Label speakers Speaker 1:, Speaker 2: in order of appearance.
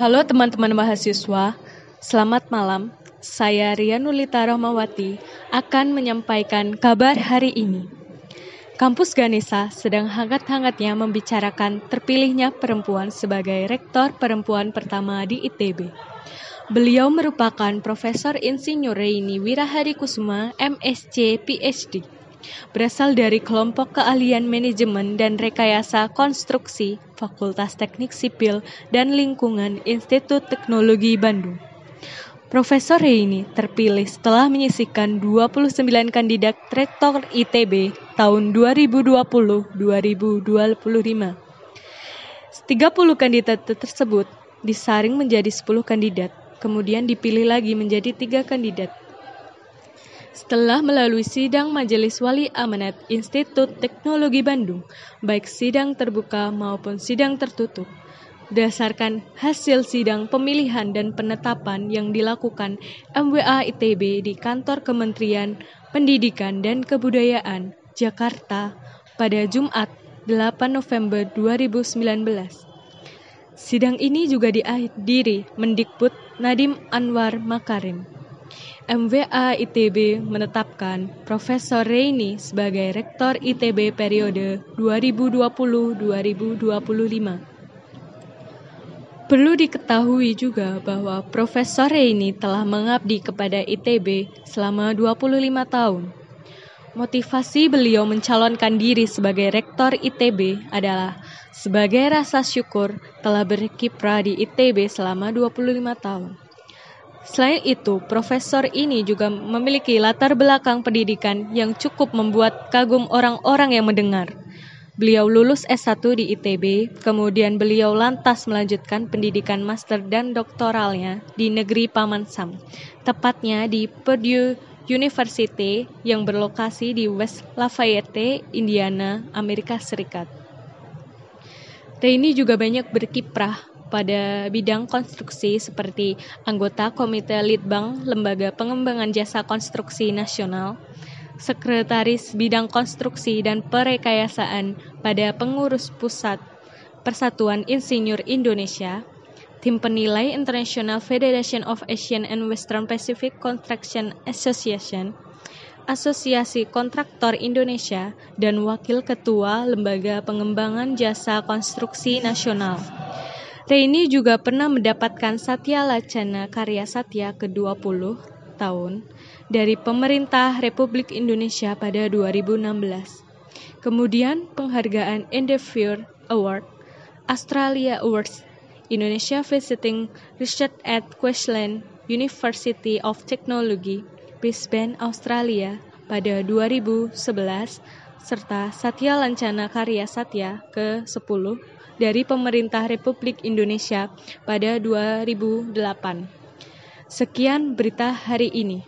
Speaker 1: Halo teman-teman mahasiswa, selamat malam. Saya Rianulita Rahmawati akan menyampaikan kabar hari ini. Kampus Ganesa sedang hangat-hangatnya membicarakan terpilihnya perempuan sebagai rektor perempuan pertama di ITB. Beliau merupakan Profesor Insinyur Reini Wirahadi Kusuma, MSc, PhD berasal dari kelompok keahlian manajemen dan rekayasa konstruksi Fakultas Teknik Sipil dan Lingkungan Institut Teknologi Bandung. Profesor Reini terpilih setelah menyisikan 29 kandidat rektor ITB tahun 2020-2025. 30 kandidat tersebut disaring menjadi 10 kandidat, kemudian dipilih lagi menjadi tiga kandidat setelah melalui sidang Majelis Wali Amanat Institut Teknologi Bandung, baik sidang terbuka maupun sidang tertutup. Berdasarkan hasil sidang pemilihan dan penetapan yang dilakukan MWA ITB di kantor Kementerian Pendidikan dan Kebudayaan, Jakarta, pada Jumat 8 November 2019. Sidang ini juga dihadiri Mendikbud Nadim Anwar Makarim. MWA ITB menetapkan Profesor Reini sebagai Rektor ITB periode 2020-2025. Perlu diketahui juga bahwa Profesor Reini telah mengabdi kepada ITB selama 25 tahun. Motivasi beliau mencalonkan diri sebagai rektor ITB adalah sebagai rasa syukur telah berkiprah di ITB selama 25 tahun. Selain itu, profesor ini juga memiliki latar belakang pendidikan yang cukup membuat kagum orang-orang yang mendengar. Beliau lulus S1 di ITB, kemudian beliau lantas melanjutkan pendidikan master dan doktoralnya di negeri Paman Sam, tepatnya di Purdue University yang berlokasi di West Lafayette, Indiana, Amerika Serikat. Reini juga banyak berkiprah pada bidang konstruksi seperti anggota Komite Litbang Lembaga Pengembangan Jasa Konstruksi Nasional, Sekretaris Bidang Konstruksi dan Perekayasaan pada Pengurus Pusat Persatuan Insinyur Indonesia, Tim Penilai International Federation of Asian and Western Pacific Construction Association, Asosiasi Kontraktor Indonesia, dan Wakil Ketua Lembaga Pengembangan Jasa Konstruksi Nasional. Reini juga pernah mendapatkan Satya Lacana Karya Satya ke-20 tahun dari pemerintah Republik Indonesia pada 2016. Kemudian penghargaan Endeavour Award, Australia Awards, Indonesia Visiting Research at Queensland University of Technology, Brisbane, Australia pada 2011 serta Satya Lancana Karya Satya ke-10 dari pemerintah Republik Indonesia pada 2008. Sekian berita hari ini.